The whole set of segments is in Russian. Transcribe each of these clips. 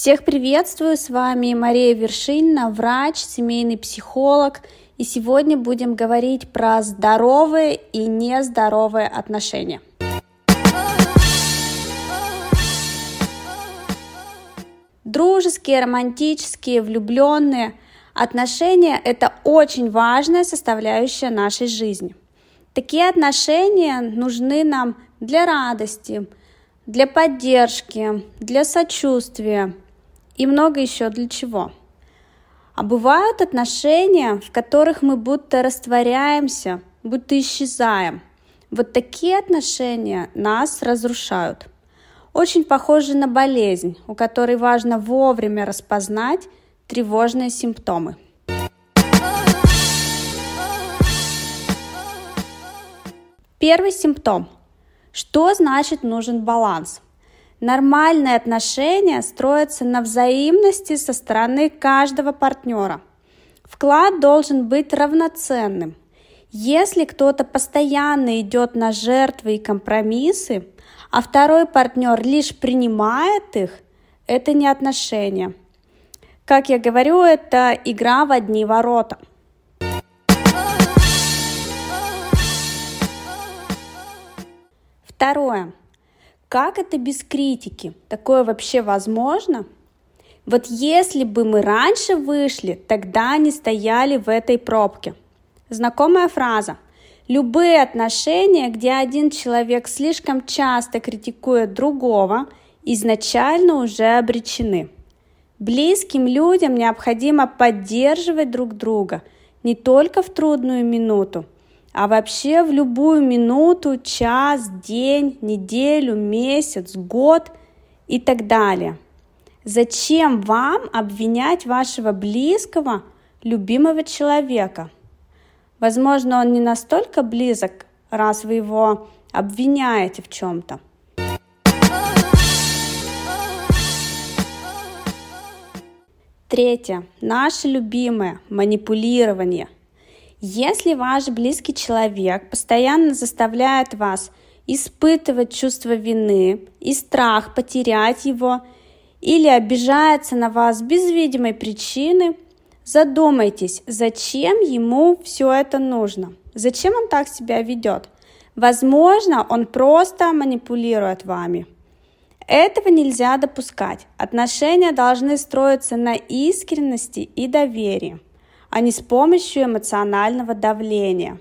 Всех приветствую, с вами Мария Вершинина, врач, семейный психолог, и сегодня будем говорить про здоровые и нездоровые отношения. Дружеские, романтические, влюбленные отношения – это очень важная составляющая нашей жизни. Такие отношения нужны нам для радости, для поддержки, для сочувствия и много еще для чего. А бывают отношения, в которых мы будто растворяемся, будто исчезаем. Вот такие отношения нас разрушают. Очень похожи на болезнь, у которой важно вовремя распознать тревожные симптомы. Первый симптом. Что значит нужен баланс? Нормальные отношения строятся на взаимности со стороны каждого партнера. Вклад должен быть равноценным. Если кто-то постоянно идет на жертвы и компромиссы, а второй партнер лишь принимает их, это не отношения. Как я говорю, это игра в одни ворота – Второе. Как это без критики? Такое вообще возможно? Вот если бы мы раньше вышли, тогда не стояли в этой пробке. Знакомая фраза. Любые отношения, где один человек слишком часто критикует другого, изначально уже обречены. Близким людям необходимо поддерживать друг друга не только в трудную минуту, а вообще в любую минуту, час, день, неделю, месяц, год и так далее. Зачем вам обвинять вашего близкого, любимого человека? Возможно, он не настолько близок, раз вы его обвиняете в чем-то. Третье. Наше любимое манипулирование – если ваш близкий человек постоянно заставляет вас испытывать чувство вины и страх потерять его, или обижается на вас без видимой причины, задумайтесь, зачем ему все это нужно, зачем он так себя ведет. Возможно, он просто манипулирует вами. Этого нельзя допускать. Отношения должны строиться на искренности и доверии а не с помощью эмоционального давления.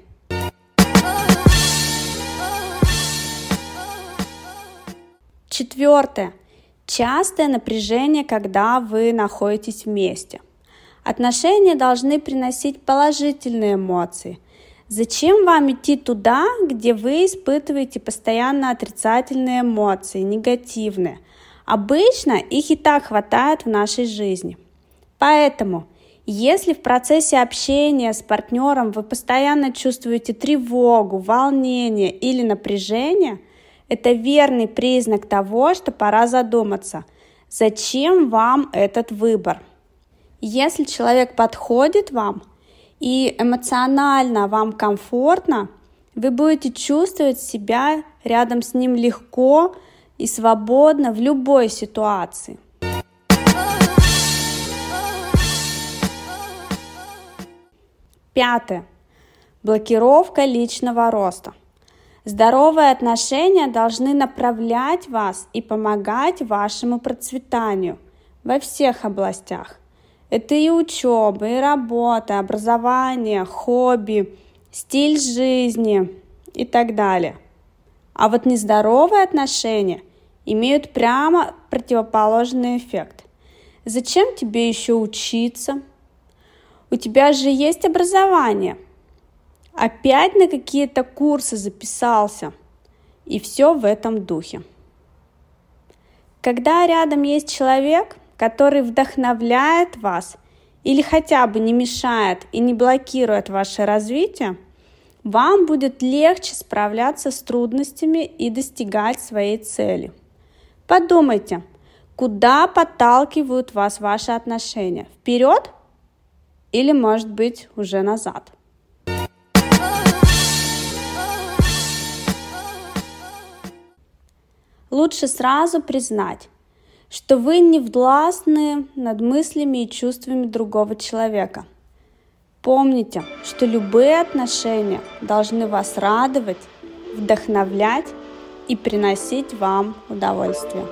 Четвертое. Частое напряжение, когда вы находитесь вместе. Отношения должны приносить положительные эмоции. Зачем вам идти туда, где вы испытываете постоянно отрицательные эмоции, негативные? Обычно их и так хватает в нашей жизни. Поэтому – если в процессе общения с партнером вы постоянно чувствуете тревогу, волнение или напряжение, это верный признак того, что пора задуматься, зачем вам этот выбор. Если человек подходит вам и эмоционально вам комфортно, вы будете чувствовать себя рядом с ним легко и свободно в любой ситуации – Пятое. Блокировка личного роста. Здоровые отношения должны направлять вас и помогать вашему процветанию во всех областях. Это и учеба, и работа, образование, хобби, стиль жизни и так далее. А вот нездоровые отношения имеют прямо противоположный эффект. Зачем тебе еще учиться? У тебя же есть образование. Опять на какие-то курсы записался. И все в этом духе. Когда рядом есть человек, который вдохновляет вас или хотя бы не мешает и не блокирует ваше развитие, вам будет легче справляться с трудностями и достигать своей цели. Подумайте, куда подталкивают вас ваши отношения? Вперед или, может быть, уже назад. Лучше сразу признать, что вы не властны над мыслями и чувствами другого человека. Помните, что любые отношения должны вас радовать, вдохновлять и приносить вам удовольствие.